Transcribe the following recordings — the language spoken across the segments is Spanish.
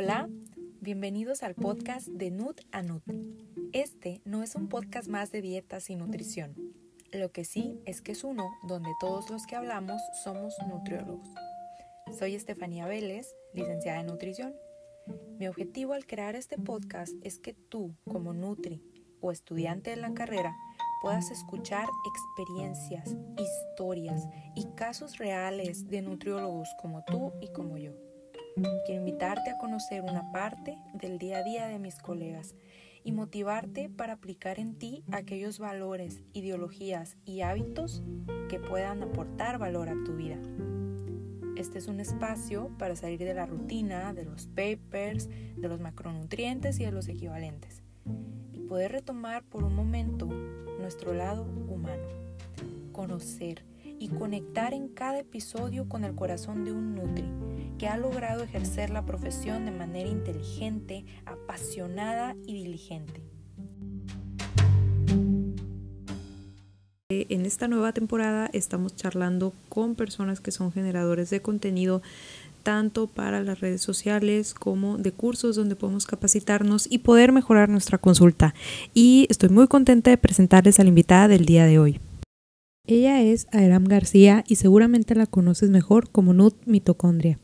Hola, bienvenidos al podcast de Nut a Nut. Este no es un podcast más de dietas y nutrición. Lo que sí es que es uno donde todos los que hablamos somos nutriólogos. Soy Estefanía Vélez, licenciada en nutrición. Mi objetivo al crear este podcast es que tú, como Nutri o estudiante de la carrera, puedas escuchar experiencias, historias y casos reales de nutriólogos como tú y como yo. Quiero invitarte a conocer una parte del día a día de mis colegas y motivarte para aplicar en ti aquellos valores, ideologías y hábitos que puedan aportar valor a tu vida. Este es un espacio para salir de la rutina, de los papers, de los macronutrientes y de los equivalentes y poder retomar por un momento nuestro lado humano, conocer y conectar en cada episodio con el corazón de un Nutri que ha logrado ejercer la profesión de manera inteligente, apasionada y diligente. En esta nueva temporada estamos charlando con personas que son generadores de contenido tanto para las redes sociales como de cursos donde podemos capacitarnos y poder mejorar nuestra consulta. Y estoy muy contenta de presentarles a la invitada del día de hoy. Ella es Aram García y seguramente la conoces mejor como Nut Mitocondria.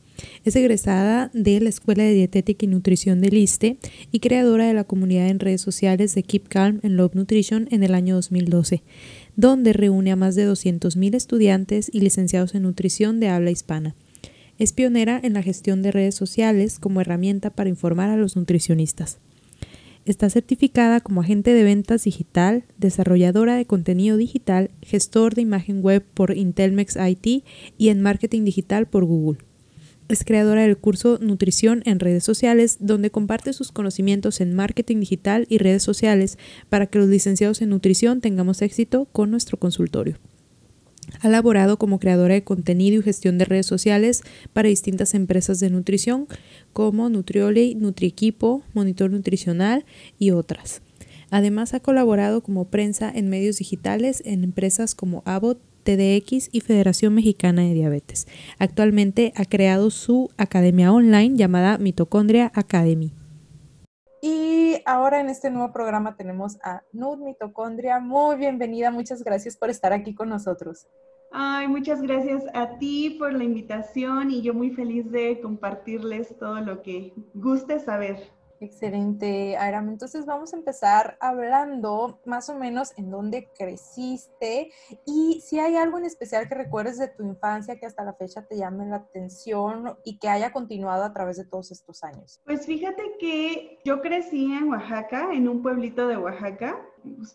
Es egresada de la Escuela de Dietética y Nutrición del ISTE y creadora de la comunidad en redes sociales de Keep Calm and Love Nutrition en el año 2012, donde reúne a más de 200.000 estudiantes y licenciados en nutrición de habla hispana. Es pionera en la gestión de redes sociales como herramienta para informar a los nutricionistas. Está certificada como agente de ventas digital, desarrolladora de contenido digital, gestor de imagen web por Intelmex IT y en marketing digital por Google. Es creadora del curso Nutrición en redes sociales, donde comparte sus conocimientos en marketing digital y redes sociales para que los licenciados en nutrición tengamos éxito con nuestro consultorio. Ha laborado como creadora de contenido y gestión de redes sociales para distintas empresas de nutrición como Nutrioli, NutriEquipo, Monitor Nutricional y otras. Además ha colaborado como prensa en medios digitales en empresas como Abbott, TDX y Federación Mexicana de Diabetes. Actualmente ha creado su academia online llamada Mitocondria Academy. Y ahora en este nuevo programa tenemos a Nud Mitocondria. Muy bienvenida, muchas gracias por estar aquí con nosotros. Ay, muchas gracias a ti por la invitación y yo muy feliz de compartirles todo lo que guste saber. Excelente, Aram. Entonces vamos a empezar hablando más o menos en dónde creciste y si hay algo en especial que recuerdes de tu infancia que hasta la fecha te llame la atención y que haya continuado a través de todos estos años. Pues fíjate que yo crecí en Oaxaca, en un pueblito de Oaxaca,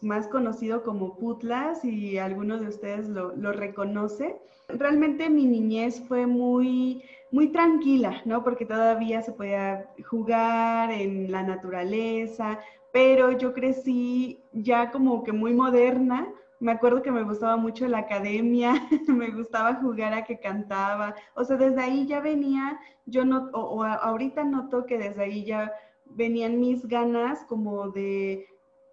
más conocido como Putlas y alguno de ustedes lo, lo reconoce. Realmente mi niñez fue muy muy tranquila, ¿no? Porque todavía se podía jugar en la naturaleza, pero yo crecí ya como que muy moderna. Me acuerdo que me gustaba mucho la academia, me gustaba jugar a que cantaba. O sea, desde ahí ya venía, yo no, o, ahorita noto que desde ahí ya venían mis ganas como de,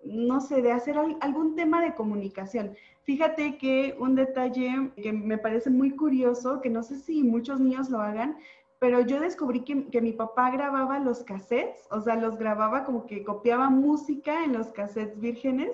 no sé, de hacer algún tema de comunicación. Fíjate que un detalle que me parece muy curioso, que no sé si muchos niños lo hagan, pero yo descubrí que, mi papá grababa los cassettes, o sea, los grababa como que copiaba música en los cassettes vírgenes.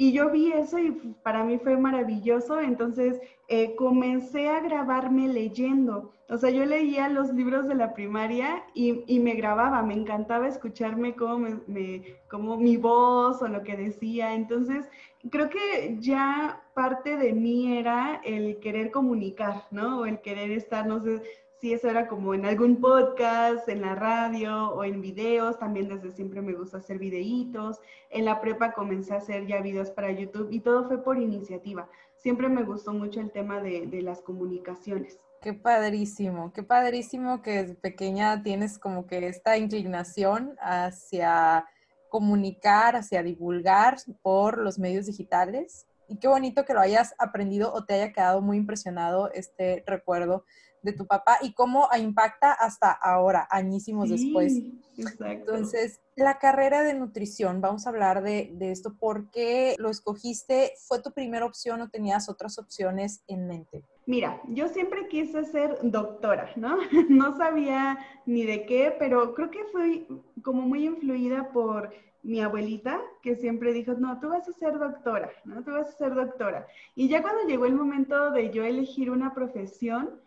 Y yo vi eso y para mí fue maravilloso, entonces eh, comencé a grabarme leyendo. O sea, yo leía los libros de la primaria y, me grababa, me encantaba escucharme cómo, me, cómo mi voz o lo que decía. Entonces, creo que ya parte de mí era el querer comunicar, ¿no? O el querer estar, no sé si eso era como en algún podcast, en la radio o en videos. También desde siempre me gusta hacer videitos. En la prepa comencé a hacer ya videos para YouTube y todo fue por iniciativa. Siempre me gustó mucho el tema de, las comunicaciones. Qué padrísimo, qué padrísimo que pequeña tienes como que esta inclinación hacia comunicar, hacia divulgar por los medios digitales. Y qué bonito que lo hayas aprendido o te haya quedado muy impresionado este recuerdo de tu papá y cómo impacta hasta ahora, añísimos después. Entonces, la carrera de nutrición, vamos a hablar de, de, esto. ¿Por qué lo escogiste? ¿Fue tu primera opción o tenías otras opciones en mente? Mira, yo siempre quise ser doctora, ¿no? No sabía ni de qué, pero creo que fui como muy influida por mi abuelita, que siempre dijo, no, tú vas a ser doctora, ¿no? Tú vas a ser doctora. Y ya cuando llegó el momento de yo elegir una profesión,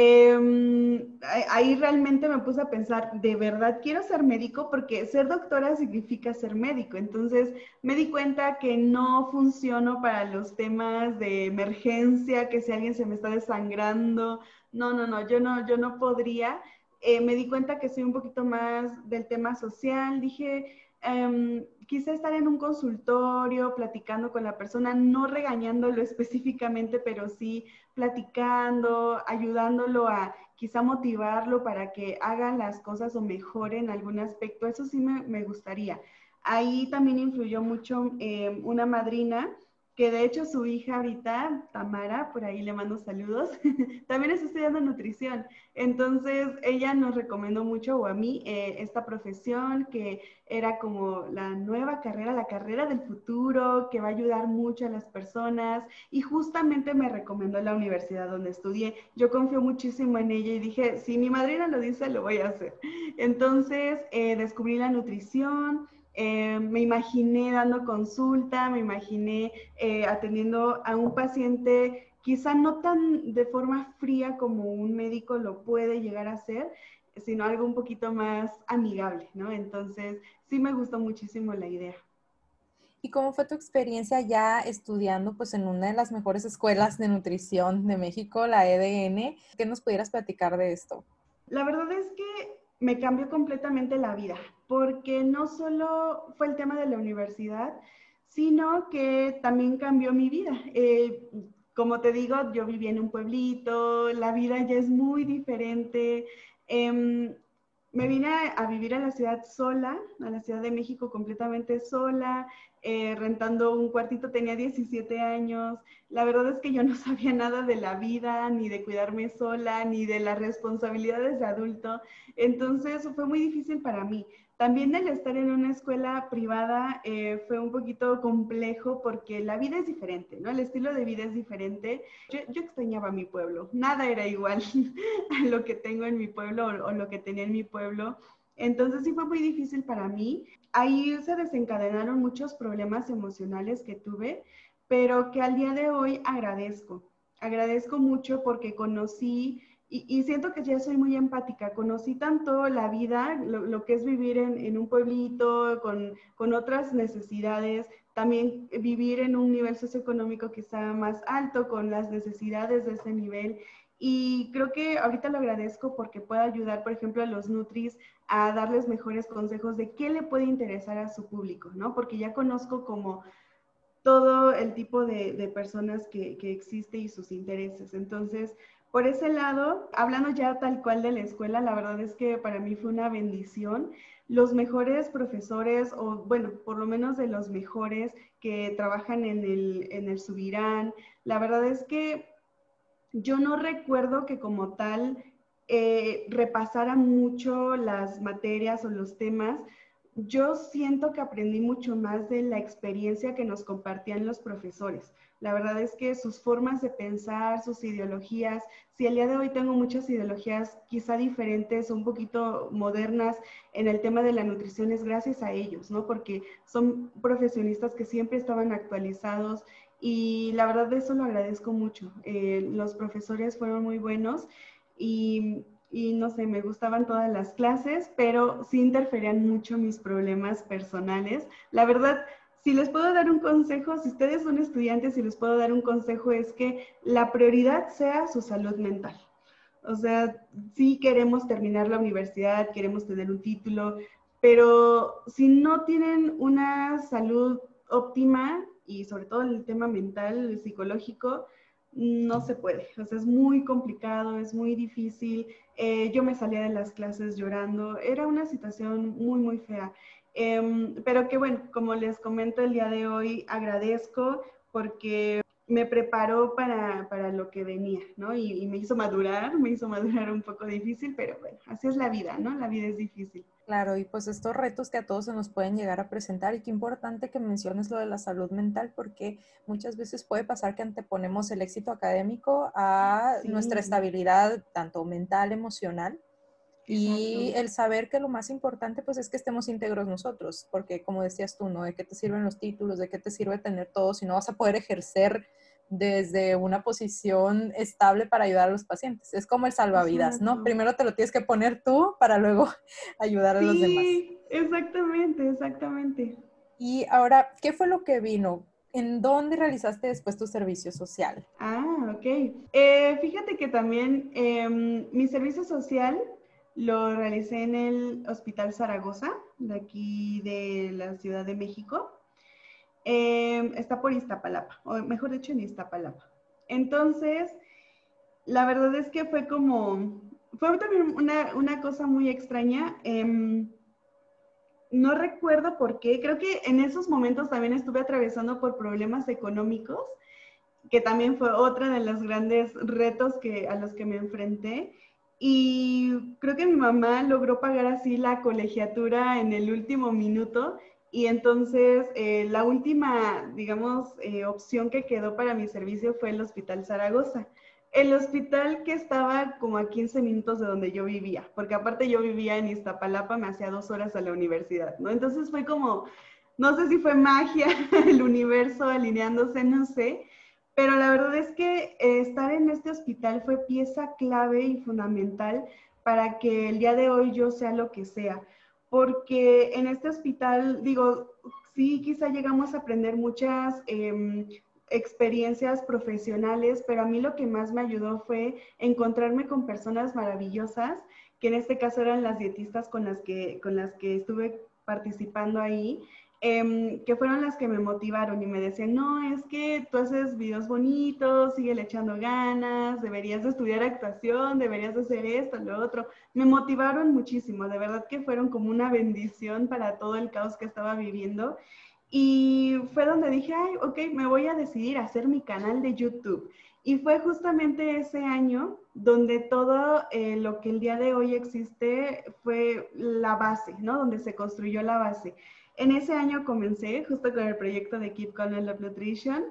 Em, ahí realmente me puse a pensar, ¿de verdad quiero ser médico? Porque ser doctora significa ser médico. Entonces me di cuenta que no funciono para los temas de emergencia, que si alguien se me está desangrando, no, no, no, yo no, yo no podría. Eh, me di cuenta que soy un poquito más del tema social. Dije, um, quizá estar en un consultorio, platicando con la persona, no regañándolo específicamente, pero sí platicando, ayudándolo a quizá motivarlo para que haga las cosas o mejore en algún aspecto. Eso sí me, gustaría. Ahí también influyó mucho eh, una madrina que de hecho su hija ahorita, Tamara, por ahí le mando saludos, también está estudiando nutrición. Entonces, ella nos recomendó mucho, o a mí, eh, esta profesión que era como la nueva carrera, la carrera del futuro, que va a ayudar mucho a las personas. Y justamente me recomendó la universidad donde estudié. Yo confío muchísimo en ella y dije, si mi madrina lo dice, lo voy a hacer. Entonces, eh, descubrí la nutrición eh, me imaginé dando consulta, me imaginé eh, atendiendo a un paciente quizá no tan de forma fría como un médico lo puede llegar a ser, sino algo un poquito más amigable, ¿no? Entonces, sí me gustó muchísimo la idea. ¿Y cómo fue tu experiencia ya estudiando pues en una de las mejores escuelas de nutrición de México, la EDN? ¿Qué nos pudieras platicar de esto? La verdad es que me cambió completamente la vida, porque no solo fue el tema de la universidad, sino que también cambió mi vida. Eh, como te digo, yo vivía en un pueblito, la vida ya es muy diferente. Em, me vine a, vivir a la ciudad sola, a la Ciudad de México completamente sola, eh, rentando un cuartito, tenía 17 años. La verdad es que yo no sabía nada de la vida, ni de cuidarme sola, ni de las responsabilidades de adulto. Entonces fue muy difícil para mí. También el estar en una escuela privada eh, fue un poquito complejo porque la vida es diferente, ¿no? El estilo de vida es diferente. Yo, extrañaba mi pueblo, nada era igual a lo que tengo en mi pueblo o, lo que tenía en mi pueblo. Entonces sí fue muy difícil para mí. Ahí se desencadenaron muchos problemas emocionales que tuve, pero que al día de hoy agradezco. Agradezco mucho porque conocí y, siento que ya soy muy empática. Conocí tanto la vida, lo, que es vivir en, un pueblito, con, con, otras necesidades, también vivir en un nivel socioeconómico quizá más alto, con las necesidades de ese nivel. Y creo que ahorita lo agradezco porque puedo ayudar, por ejemplo, a los Nutris a darles mejores consejos de qué le puede interesar a su público, ¿no? Porque ya conozco como todo el tipo de, de personas que, que existe y sus intereses. Entonces, por ese lado, hablando ya tal cual de la escuela, la verdad es que para mí fue una bendición. Los mejores profesores, o bueno, por lo menos de los mejores que trabajan en el, en el Subirán, la verdad es que yo no recuerdo que como tal eh, repasara mucho las materias o los temas, yo siento que aprendí mucho más de la experiencia que nos compartían los profesores. La verdad es que sus formas de pensar, sus ideologías, si el día de hoy tengo muchas ideologías quizá diferentes, un poquito modernas en el tema de la nutrición, es gracias a ellos, ¿no? Porque son profesionistas que siempre estaban actualizados y la verdad de eso lo agradezco mucho. Eh, los profesores fueron muy buenos y y no sé, me gustaban todas las clases, pero sí interferían mucho mis problemas personales. La verdad, si les puedo dar un consejo, si ustedes son estudiantes, si les puedo dar un consejo es que la prioridad sea su salud mental. O sea, sí queremos terminar la universidad, queremos tener un título, pero si no tienen una salud óptima y sobre todo el tema mental, psicológico, no se puede. O sea, es muy complicado, es muy difícil. Eh, yo me salía de las clases llorando. Era una situación muy, muy fea. Em, pero que bueno, como les comento el día de hoy, agradezco porque me preparó para, para lo que venía, ¿no? Y, y, me hizo madurar, me hizo madurar un poco difícil, pero bueno, así es la vida, ¿no? La vida es difícil. Claro, y pues estos retos que a todos se nos pueden llegar a presentar y qué importante que menciones lo de la salud mental porque muchas veces puede pasar que anteponemos el éxito académico a nuestra estabilidad tanto mental, emocional y el saber que lo más importante pues es que estemos íntegros nosotros, porque como decías tú, ¿no? ¿De qué te sirven los títulos? ¿De qué te sirve tener todo si no vas a poder ejercer desde una posición estable para ayudar a los pacientes? Es como el salvavidas, ¿no? Primero te lo tienes que poner tú para luego ayudar a los demás. Sí, exactamente, exactamente. Y ahora, ¿qué fue lo que vino? ¿En dónde realizaste después tu servicio social? Ah, ok. Eh, fíjate que también em, mi servicio social lo realicé en el Hospital Zaragoza, de aquí de la Ciudad de México. Em, está por Iztapalapa, o mejor dicho, en Iztapalapa. Entonces, la verdad es que fue como, fue también una, cosa muy extraña. Em, no recuerdo por qué, creo que en esos momentos también estuve atravesando por problemas económicos, que también fue otra de los grandes retos que, a los que me enfrenté. Y creo que mi mamá logró pagar así la colegiatura en el último minuto y entonces eh, la última, digamos, eh, opción que quedó para mi servicio fue el Hospital Zaragoza. El hospital que estaba como a 15 minutos de donde yo vivía, porque aparte yo vivía en Iztapalapa, me hacía dos horas a la universidad, ¿no? Entonces fue como, no sé si fue magia, el universo alineándose, no sé, pero la verdad es que eh, estar en este hospital fue pieza clave y fundamental para que el día de hoy yo sea lo que sea. Porque en este hospital, digo, sí, quizá llegamos a aprender muchas em, experiencias profesionales, pero a mí lo que más me ayudó fue encontrarme con personas maravillosas, que en este caso eran las dietistas con las que, con las que estuve participando ahí, Em, que fueron las que me motivaron y me decían, no, es que tú haces videos bonitos, sigue echando ganas, deberías de estudiar actuación, deberías de hacer esto, lo otro. Me motivaron muchísimo, de verdad que fueron como una bendición para todo el caos que estaba viviendo. Y fue donde dije, ay, ok, me voy a decidir a hacer mi canal de YouTube. Y fue justamente ese año donde todo eh, lo que el día de hoy existe fue la base, ¿no? Donde se construyó la base. En ese año comencé justo con el proyecto de Keep Calm Love Nutrition.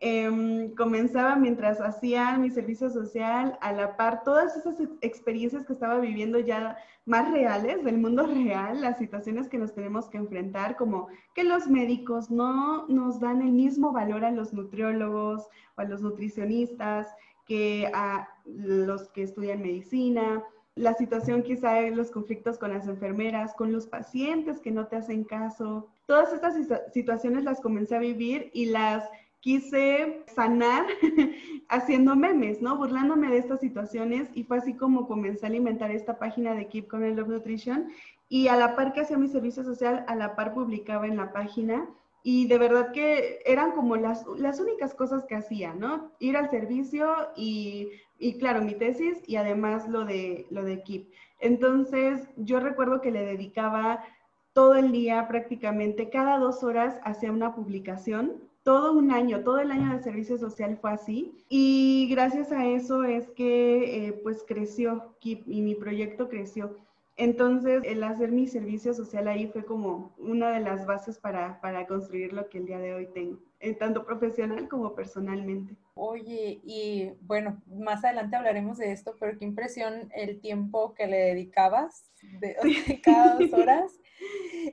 Em, comenzaba mientras hacía mi servicio social, a la par, todas esas experiencias que estaba viviendo ya más reales, del mundo real, las situaciones que nos tenemos que enfrentar, como que los médicos no nos dan el mismo valor a los nutriólogos o a los nutricionistas que a los que estudian medicina, la situación quizá de los conflictos con las enfermeras, con los pacientes que no te hacen caso. Todas estas situaciones las comencé a vivir y las quise sanar haciendo memes, ¿no? Burlándome de estas situaciones y fue así como comencé a alimentar esta página de Keep con Love Nutrition y a la par que hacía mi servicio social, a la par publicaba en la página y de verdad que eran como las, las únicas cosas que hacía, ¿no? Ir al servicio y y claro, mi tesis y además lo de, lo de KIP. Entonces, yo recuerdo que le dedicaba todo el día, prácticamente cada dos horas, hacia una publicación. Todo un año, todo el año de servicio social fue así. Y gracias a eso es que eh, pues creció KIP y mi proyecto creció. Entonces, el hacer mi servicio social ahí fue como una de las bases para, para construir lo que el día de hoy tengo, eh, tanto profesional como personalmente. Oye, y bueno, más adelante hablaremos de esto, pero qué impresión el tiempo que le dedicabas de, cada dos horas.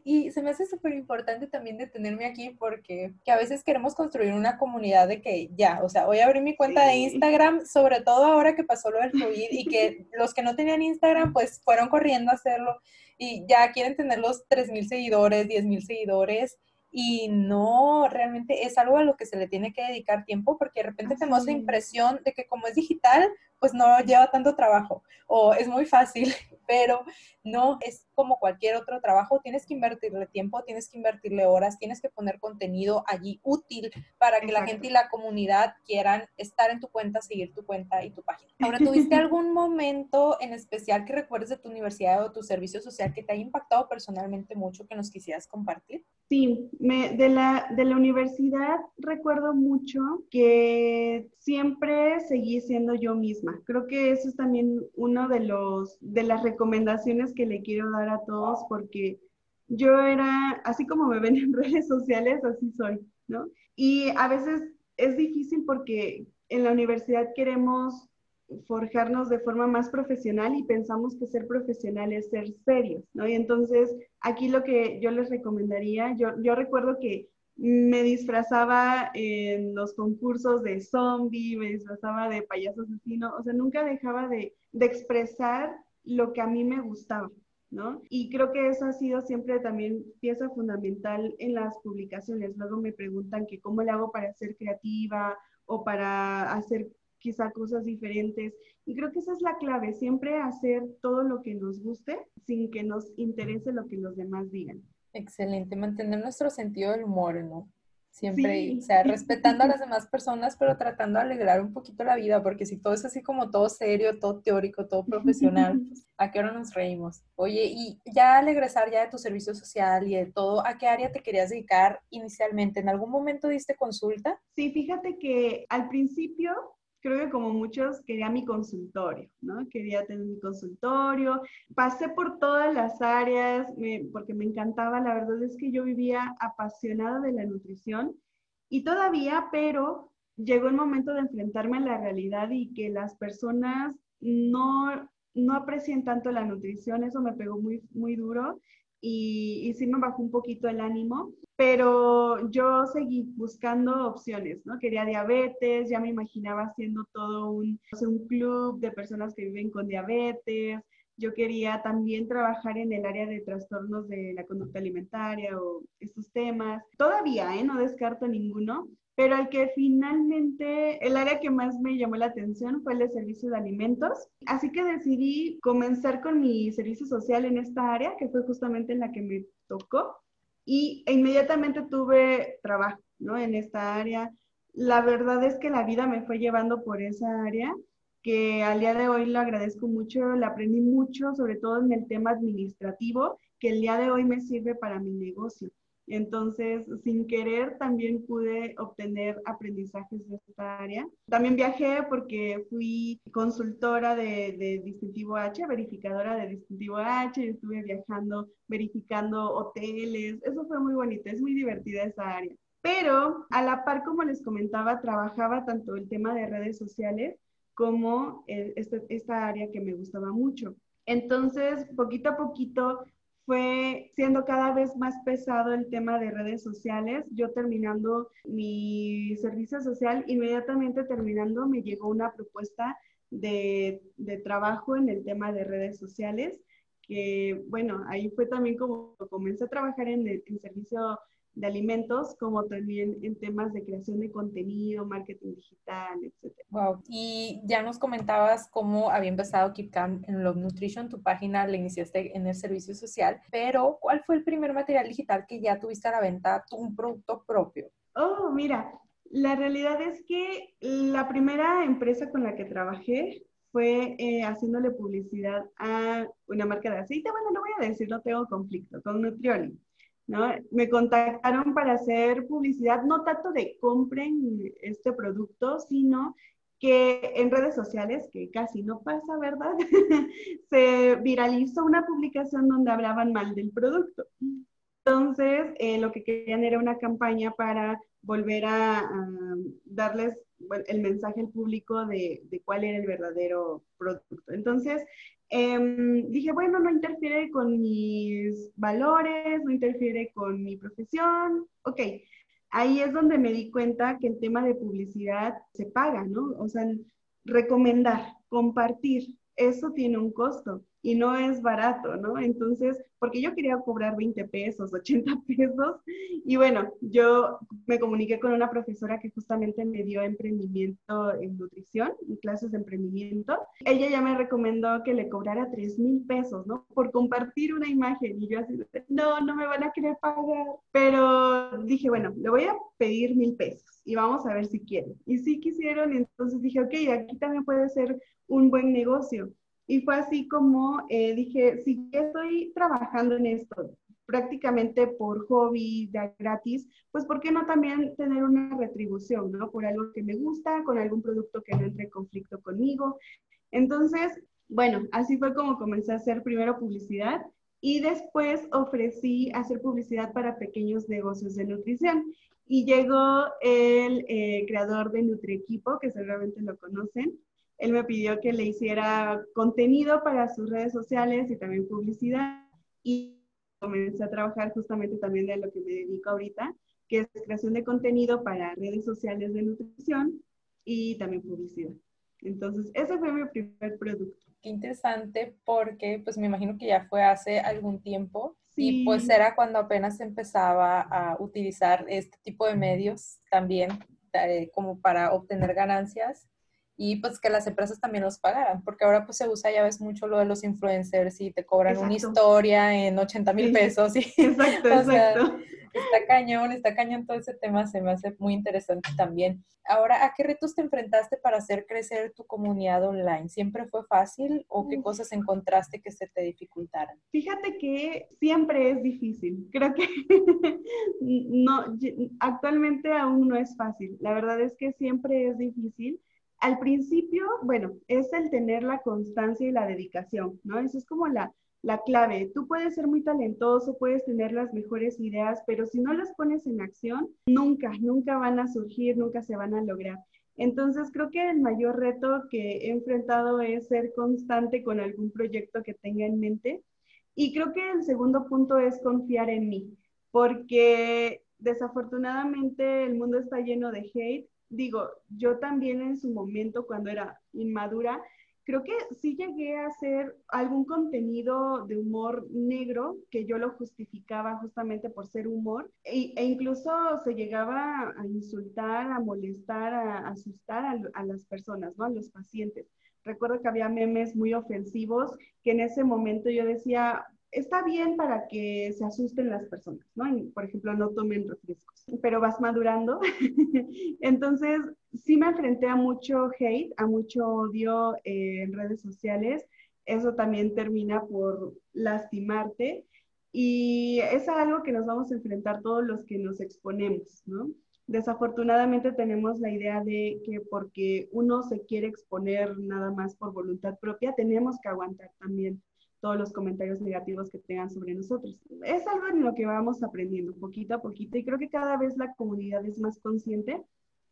Y se me hace súper importante también detenerme aquí porque que a veces queremos construir una comunidad de que ya, o sea, voy a abrir mi cuenta de Instagram, sobre todo ahora que pasó lo del COVID y que los que no tenían Instagram pues fueron corriendo a hacerlo y ya quieren tener los 3.000 seguidores, 10.000 seguidores y no realmente es algo a lo que se le tiene que dedicar tiempo porque de repente tenemos la impresión de que como es digital, pues no lleva tanto trabajo o es muy fácil, pero no es como cualquier otro trabajo, tienes que invertirle tiempo, tienes que invertirle horas, tienes que poner contenido allí útil para que la gente y la comunidad quieran estar en tu cuenta, seguir tu cuenta y tu página. Ahora, ¿tuviste algún momento en especial que recuerdes de tu universidad o tu servicio social que te haya impactado personalmente mucho que nos quisieras compartir? Sí, me, de, la, de la universidad recuerdo mucho que siempre seguí siendo yo misma. Creo que eso es también uno de los de las recomendaciones que le quiero dar a todos porque yo era, así como me ven en redes sociales, así soy, ¿no? Y a veces es difícil porque en la universidad queremos forjarnos de forma más profesional y pensamos que ser profesional es ser serios, ¿no? Y entonces aquí lo que yo les recomendaría, yo, yo recuerdo que me disfrazaba en los concursos de zombie, me disfrazaba de payaso asesino, o sea, nunca dejaba de, de expresar lo que a mí me gustaba, ¿no? Y creo que eso ha sido siempre también pieza fundamental en las publicaciones. Luego me preguntan que cómo le hago para ser creativa o para hacer quizá cosas diferentes. Y creo que esa es la clave, siempre hacer todo lo que nos guste sin que nos interese lo que los demás digan. Excelente, mantener nuestro sentido del humor, ¿no? Siempre, o sea, respetando a las demás personas, pero tratando de alegrar un poquito la vida, porque si todo es así como todo serio, todo teórico, todo profesional, pues, ¿a qué hora nos reímos? Oye, y ya al egresar ya de tu servicio social y de todo, ¿a qué área te querías dedicar inicialmente? ¿En algún momento diste consulta? Sí, fíjate que al principio creo que como muchos quería mi consultorio, ¿no? Quería tener mi consultorio. Pasé por todas las áreas porque me encantaba. La verdad es que yo vivía apasionada de la nutrición y todavía, pero llegó el momento de enfrentarme a la realidad y que las personas no, no aprecien tanto la nutrición. Eso me pegó muy, muy duro y, y sí me bajó un poquito el ánimo pero yo seguí buscando opciones, ¿no? Quería diabetes, ya me imaginaba haciendo todo un, un club de personas que viven con diabetes, yo quería también trabajar en el área de trastornos de la conducta alimentaria o estos temas. Todavía, ¿eh? No descarto ninguno, pero el que finalmente, el área que más me llamó la atención fue el de servicio de alimentos. Así que decidí comenzar con mi servicio social en esta área, que fue justamente en la que me tocó y inmediatamente tuve trabajo, ¿no? En esta área. La verdad es que la vida me fue llevando por esa área, que al día de hoy lo agradezco mucho, la aprendí mucho, sobre todo en el tema administrativo, que el día de hoy me sirve para mi negocio. Entonces, sin querer, también pude obtener aprendizajes de esta área. También viajé porque fui consultora de, distintivo H, verificadora de distintivo H, y estuve viajando, verificando hoteles. Eso fue muy bonito, es muy divertida esa área. Pero a la par, como les comentaba, trabajaba tanto el tema de redes sociales como este, esta área que me gustaba mucho. Entonces, poquito a poquito fue siendo cada vez más pesado el tema de redes sociales. Yo terminando mi servicio social, inmediatamente terminando, me llegó una propuesta de, trabajo en el tema de redes sociales, que bueno, ahí fue también como comencé a trabajar en el en servicio de alimentos, como también en temas de creación de contenido, marketing digital, etc. Wow. Y ya nos comentabas cómo había empezado KeepCamp en Love Nutrition, tu página la iniciaste en el servicio social, pero ¿cuál fue el primer material digital que ya tuviste a la venta, un producto propio? Oh, mira, la realidad es que la primera empresa con la que trabajé fue eh, haciéndole publicidad a una marca de aceite. Bueno, no voy a decir, no tengo conflicto, con Nutrioli. Me contactaron para hacer publicidad, no tanto de compren este producto, sino que en redes sociales, que casi no pasa, ¿verdad? se viralizó una publicación donde hablaban mal del producto. Entonces, eh, lo que querían era una campaña para volver a, darles el mensaje al público de, de, cuál era el verdadero producto. Entonces, Em, dije, bueno, no interfiere con mis valores, no interfiere con mi profesión. Ok, ahí es donde me di cuenta que el tema de publicidad se paga, ¿no? O sea, recomendar, compartir, eso tiene un costo. Y no es barato, ¿no? Entonces, porque yo quería cobrar 20 pesos, 80 pesos, y bueno, yo me comuniqué con una profesora que justamente me dio emprendimiento en nutrición clases de emprendimiento. Ella ya me recomendó que le cobrara 3 mil pesos, ¿no? Por compartir una imagen, y yo así, no, no me van a querer pagar, pero dije, bueno, le voy a pedir mil pesos y vamos a ver si quieren. Y sí quisieron, entonces dije, ok, aquí también puede ser un buen negocio. Y fue así como eh, dije, si estoy trabajando en esto prácticamente por hobby, de gratis, pues ¿por qué no también tener una retribución, ¿no? Por algo que me gusta, con algún producto que no entre en conflicto conmigo. Entonces, bueno, así fue como comencé a hacer primero publicidad y después ofrecí hacer publicidad para pequeños negocios de nutrición. Y llegó el eh, creador de NutriEquipo, que seguramente lo conocen, él me pidió que le hiciera contenido para sus redes sociales y también publicidad. Y comencé a trabajar justamente también de lo que me dedico ahorita, que es creación de contenido para redes sociales de nutrición y también publicidad. Entonces, ese fue mi primer producto. Qué interesante porque pues me imagino que ya fue hace algún tiempo y pues era cuando apenas empezaba a utilizar este tipo de medios también eh, como para obtener ganancias y pues que las empresas también los pagaran, porque ahora pues se usa, ya ves mucho lo de los influencers y te cobran una historia en 80 mil pesos. Y, exacto, exacto. está cañón, está cañón todo ese tema, se me hace muy interesante también. Ahora, ¿a qué retos te enfrentaste para hacer crecer tu comunidad online? ¿Siempre fue fácil o qué cosas encontraste que se te dificultaran? Fíjate que siempre es difícil. Creo que no, actualmente aún no es fácil. La verdad es que siempre es difícil al principio, bueno, es el tener la constancia y la dedicación, ¿no? Eso es como la, la clave. Tú puedes ser muy talentoso, puedes tener las mejores ideas, pero si no las pones en acción, nunca, nunca van a surgir, nunca se van a lograr. Entonces, creo que el mayor reto que he enfrentado es ser constante con algún proyecto que tenga en mente. Y creo que el segundo punto es confiar en mí, porque desafortunadamente el mundo está lleno de hate digo, yo también en su momento, cuando era inmadura, creo que sí llegué a hacer algún contenido de humor negro que yo lo justificaba justamente por ser humor e, e incluso se llegaba a insultar, a molestar, a, asustar a, las personas, ¿no? A los pacientes. Recuerdo que había memes muy ofensivos que en ese momento yo decía, está bien para que se asusten las personas, ¿no? por ejemplo, no tomen refrescos, pero vas madurando. Entonces, sí me enfrenté a mucho hate, a mucho odio eh, en redes sociales. Eso también termina por lastimarte. Y es algo que nos vamos a enfrentar todos los que nos exponemos, ¿no? Desafortunadamente tenemos la idea de que porque uno se quiere exponer nada más por voluntad propia, tenemos que aguantar también todos los comentarios negativos que tengan sobre nosotros. Es algo en lo que vamos aprendiendo poquito a poquito y creo que cada vez la comunidad es más consciente,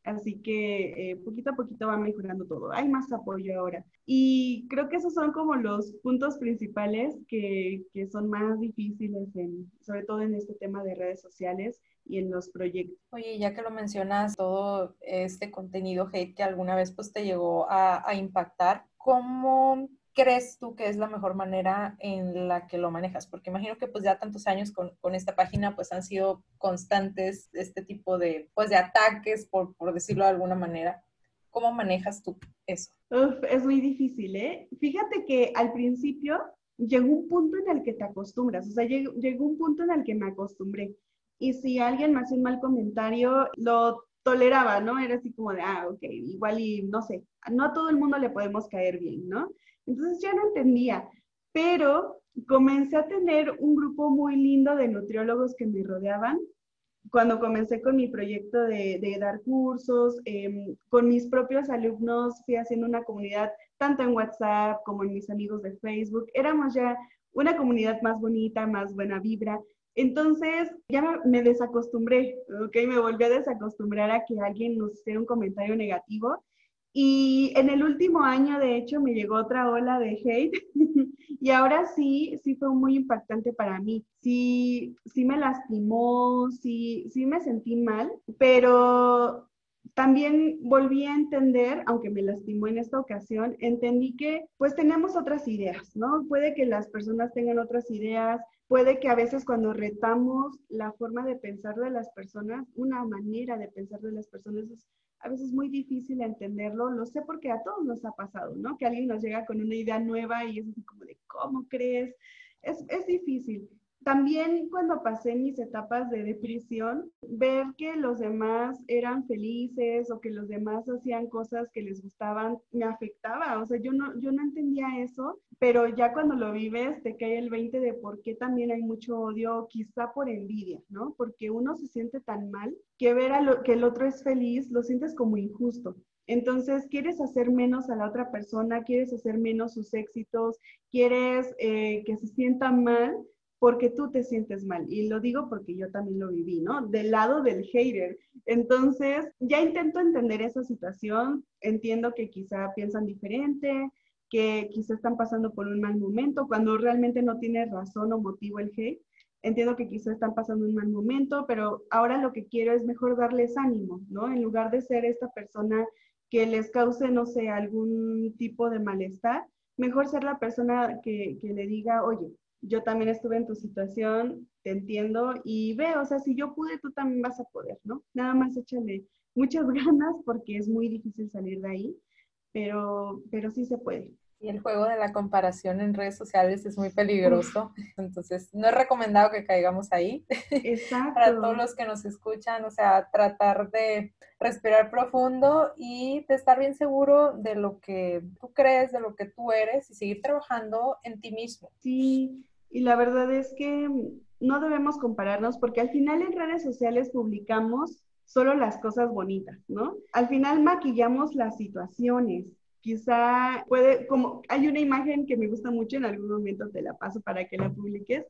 así que eh, poquito a poquito va mejorando todo. Hay más apoyo ahora. Y creo que esos son como los puntos principales que, que son más difíciles, en, sobre todo en este tema de redes sociales y en los proyectos. Oye, ya que lo mencionas, todo este contenido hate que alguna vez pues te llegó a, a impactar, ¿cómo crees tú que es la mejor manera en la que lo manejas? Porque imagino que pues ya tantos años con, con esta página pues han sido constantes este tipo de, pues de ataques, por, por decirlo de alguna manera. ¿Cómo manejas tú eso? es muy difícil, ¿eh? Fíjate que al principio llegó un punto en el que te acostumbras, o sea, llegó, llegó un punto en el que me acostumbré. Y si alguien me hacía un mal comentario, lo toleraba, ¿no? Era así como de, ah, ok, igual y no sé, no a todo el mundo le podemos caer bien, ¿no? Entonces ya no entendía, pero comencé a tener un grupo muy lindo de nutriólogos que me rodeaban. Cuando comencé con mi proyecto de, dar cursos, em, con mis propios alumnos fui haciendo una comunidad tanto en WhatsApp como en mis amigos de Facebook. Éramos ya una comunidad más bonita, más buena vibra. Entonces ya me desacostumbré, ¿ok? Me volví a desacostumbrar a que alguien nos hiciera un comentario negativo y en el último año, de hecho, me llegó otra ola de hate y ahora sí, sí fue muy impactante para mí. Sí, sí me lastimó, sí, sí me sentí mal, pero también volví a entender, aunque me lastimó en esta ocasión, entendí que pues tenemos otras ideas, ¿no? Puede que las personas tengan otras ideas, puede que a veces cuando retamos la forma de pensar de las personas, una manera de pensar de las personas es a veces muy difícil entenderlo, lo sé porque a todos nos ha pasado, ¿no? Que alguien nos llega con una idea nueva y es así como de, ¿cómo crees? Es, es difícil. También cuando pasé mis etapas de depresión, ver que los demás eran felices o que los demás hacían cosas que les gustaban, me afectaba. O sea, yo no, yo no entendía eso, pero ya cuando lo vives te cae el 20 de por qué también hay mucho odio, quizá por envidia, ¿no? Porque uno se siente tan mal que ver a lo, que el otro es feliz lo sientes como injusto. Entonces, quieres hacer menos a la otra persona, quieres hacer menos sus éxitos, quieres eh, que se sienta mal porque tú te sientes mal. Y lo digo porque yo también lo viví, ¿no? Del lado del hater. Entonces, ya intento entender esa situación, entiendo que quizá piensan diferente, que quizá están pasando por un mal momento, cuando realmente no tiene razón o motivo el hate. Entiendo que quizá están pasando un mal momento, pero ahora lo que quiero es mejor darles ánimo, ¿no? En lugar de ser esta persona que les cause, no sé, algún tipo de malestar, mejor ser la persona que, que le diga, oye, yo también estuve en tu situación, te entiendo y ve, o sea, si yo pude, tú también vas a poder, ¿no? Nada más échale muchas ganas porque es muy difícil salir de ahí, pero, pero sí se puede. Y el juego de la comparación en redes sociales es muy peligroso, entonces no es recomendado que caigamos ahí. Exacto. Para todos los que nos escuchan, o sea, tratar de respirar profundo y de estar bien seguro de lo que tú crees, de lo que tú eres y seguir trabajando en ti mismo. Sí, y la verdad es que no debemos compararnos porque al final en redes sociales publicamos solo las cosas bonitas, ¿no? Al final maquillamos las situaciones. Quizá puede, como hay una imagen que me gusta mucho, en algún momento te la paso para que la publiques,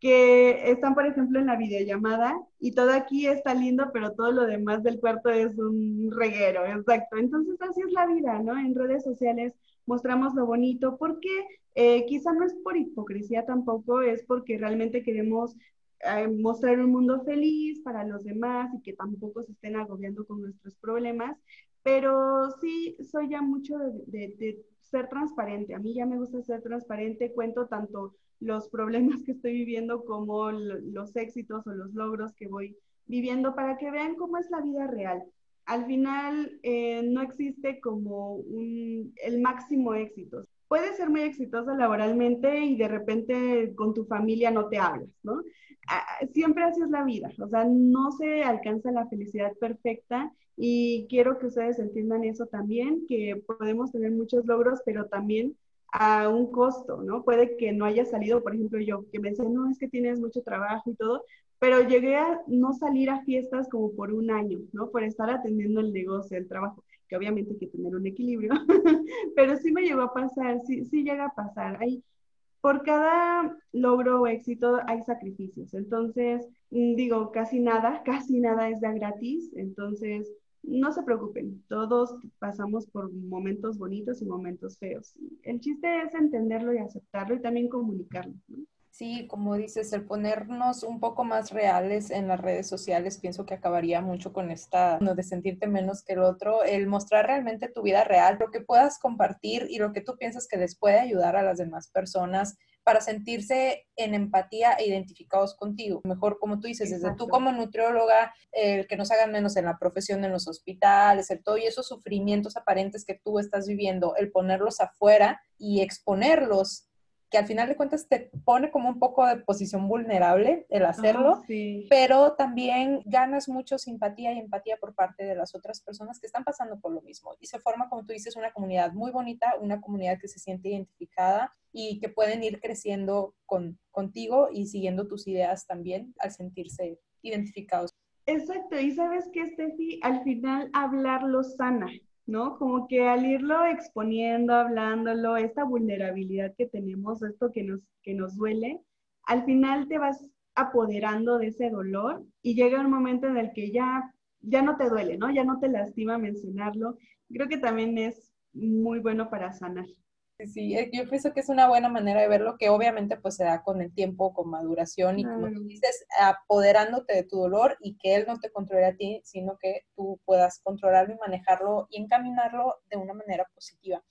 que están, por ejemplo, en la videollamada y todo aquí está lindo, pero todo lo demás del cuarto es un reguero, exacto. Entonces así es la vida, ¿no? En redes sociales mostramos lo bonito, porque eh, quizá no es por hipocresía tampoco, es porque realmente queremos eh, mostrar un mundo feliz para los demás y que tampoco se estén agobiando con nuestros problemas, pero sí soy ya mucho de, de ser transparente. A mí ya me gusta ser transparente, cuento tanto los problemas que estoy viviendo como los éxitos o los logros que voy viviendo para que vean cómo es la vida real al final eh, no existe como un, el máximo éxito. Puedes ser muy exitosa laboralmente y de repente con tu familia no te hablas, ¿no? Ah, siempre así es la vida, o sea, no se alcanza la felicidad perfecta y quiero que ustedes entiendan eso también, que podemos tener muchos logros, pero también a un costo, ¿no? Puede que no haya salido, por ejemplo, yo, que me dicen, no, es que tienes mucho trabajo y todo, pero llegué a no salir a fiestas como por un año, ¿no? Por estar atendiendo el negocio, el trabajo, que obviamente hay que tener un equilibrio, pero sí me llegó a pasar, sí, llega a pasar. Hay, por cada logro o éxito hay sacrificios, entonces mm, digo, casi nada, casi nada es de gratis, entonces no se preocupen, todos pasamos por momentos bonitos y momentos feos. El chiste es entenderlo y aceptarlo y también comunicarlo. ¿no? Sí, como dices, el ponernos un poco más reales en las redes sociales, pienso que acabaría mucho con esta, no de sentirte menos que el otro, el mostrar realmente tu vida real, lo que puedas compartir y lo que tú piensas que les puede ayudar a las demás personas para sentirse en empatía e identificados contigo. Mejor, como tú dices, desde tú como nutrióloga, el que nos hagan menos en la profesión, en los hospitales, el todo y esos sufrimientos aparentes que tú estás viviendo, el ponerlos afuera y exponerlos que al final de cuentas te pone como un poco de posición vulnerable el hacerlo, pero también ganas mucho simpatía y empatía por parte de las otras personas que están pasando por lo mismo. Y se forma, como tú dices, una comunidad muy bonita, una comunidad que se siente identificada y que pueden ir creciendo con, contigo y siguiendo tus ideas también al sentirse identificados. Exacto, y sabes que, Steffi, al final hablarlo sana. ¿No? Como que al irlo exponiendo, hablándolo, esta vulnerabilidad que tenemos, esto que nos, que nos duele, al final te vas apoderando de ese dolor y llega un momento en el que ya, ya no te duele, ¿no? Ya no te lastima mencionarlo. Creo que también es muy bueno para sanar. Sí, eh, yo pienso que es una buena manera de verlo, que obviamente pues se da con el tiempo, con maduración y como tú dices, apoderándote de tu dolor y que él no te controle a ti, sino que tú puedas controlarlo y manejarlo y encaminarlo de una manera positiva.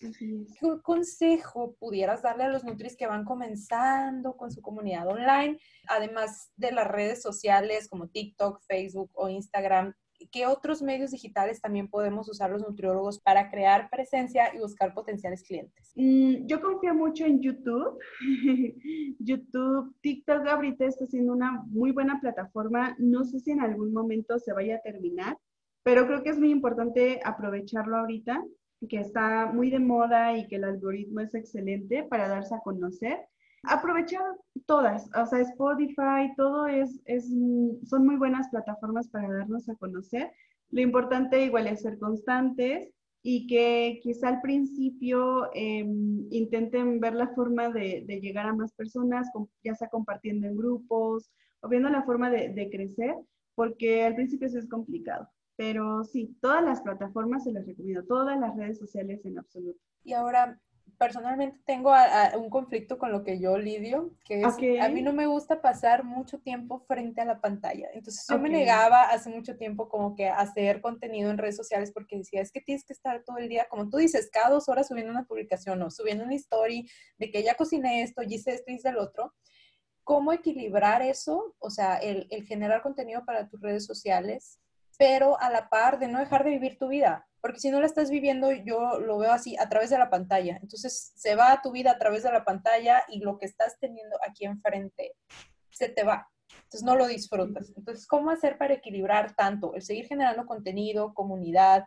¿Qué consejo pudieras darle a los Nutris que van comenzando con su comunidad online, además de las redes sociales como TikTok, Facebook o Instagram? ¿Qué otros medios digitales también podemos usar los nutriólogos para crear presencia y buscar potenciales clientes? Mm, yo confío mucho en YouTube. YouTube, TikTok ahorita está siendo una muy buena plataforma. No sé si en algún momento se vaya a terminar, pero creo que es muy importante aprovecharlo ahorita, que está muy de moda y que el algoritmo es excelente para darse a conocer aprovechar todas, o sea, Spotify, todo es, es, son muy buenas plataformas para darnos a conocer. Lo importante igual es ser constantes y que quizá al principio em, intenten ver la forma de, llegar a más personas, ya sea compartiendo en grupos o viendo la forma de, crecer, porque al principio eso es complicado. Pero sí, todas las plataformas se las recomiendo, todas las redes sociales en absoluto. Y ahora, personalmente tengo un conflicto con lo que yo lidio, que es, a mí no me gusta pasar mucho tiempo frente a la pantalla. Entonces yo me negaba hace mucho tiempo como que hacer contenido en redes sociales porque decía, es que tienes que estar todo el día, como tú dices, cada dos horas subiendo una publicación o subiendo una story de que ya cociné esto, hice esto, hice el otro. ¿Cómo equilibrar eso? O sea, el, el generar contenido para tus redes sociales, pero a la par de no dejar de vivir tu vida porque si no la estás viviendo, yo lo veo así, a través de la pantalla. Entonces se va a tu vida a través de la pantalla y lo que estás teniendo aquí enfrente se te va. Entonces no lo disfrutas. Entonces, ¿cómo hacer para equilibrar tanto el seguir generando contenido, comunidad,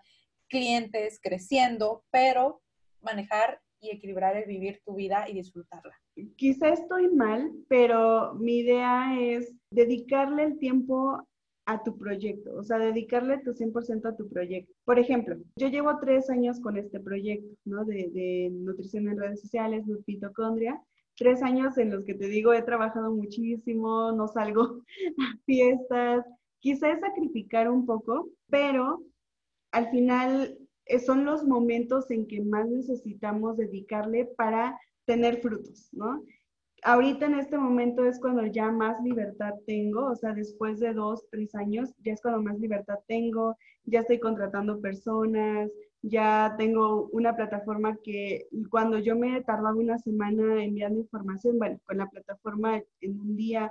clientes, creciendo, pero manejar y equilibrar el vivir tu vida y disfrutarla? Quizá estoy mal, pero mi idea es dedicarle el tiempo a tu proyecto, o sea, dedicarle tu 100% a tu proyecto. Por ejemplo, yo llevo tres años con este proyecto, ¿no? De, nutrición en redes sociales, Mitocondria. Tres años en los que te digo, he trabajado muchísimo, no salgo a fiestas, quizá es sacrificar un poco, pero al final eh, son los momentos en que más necesitamos dedicarle para tener frutos, ¿no? Ahorita en este momento es cuando ya más libertad tengo, o sea, después de dos, tres años, ya es cuando más libertad tengo, ya estoy contratando personas, ya tengo una plataforma que cuando yo me tardaba una semana enviando información, con la plataforma en un día.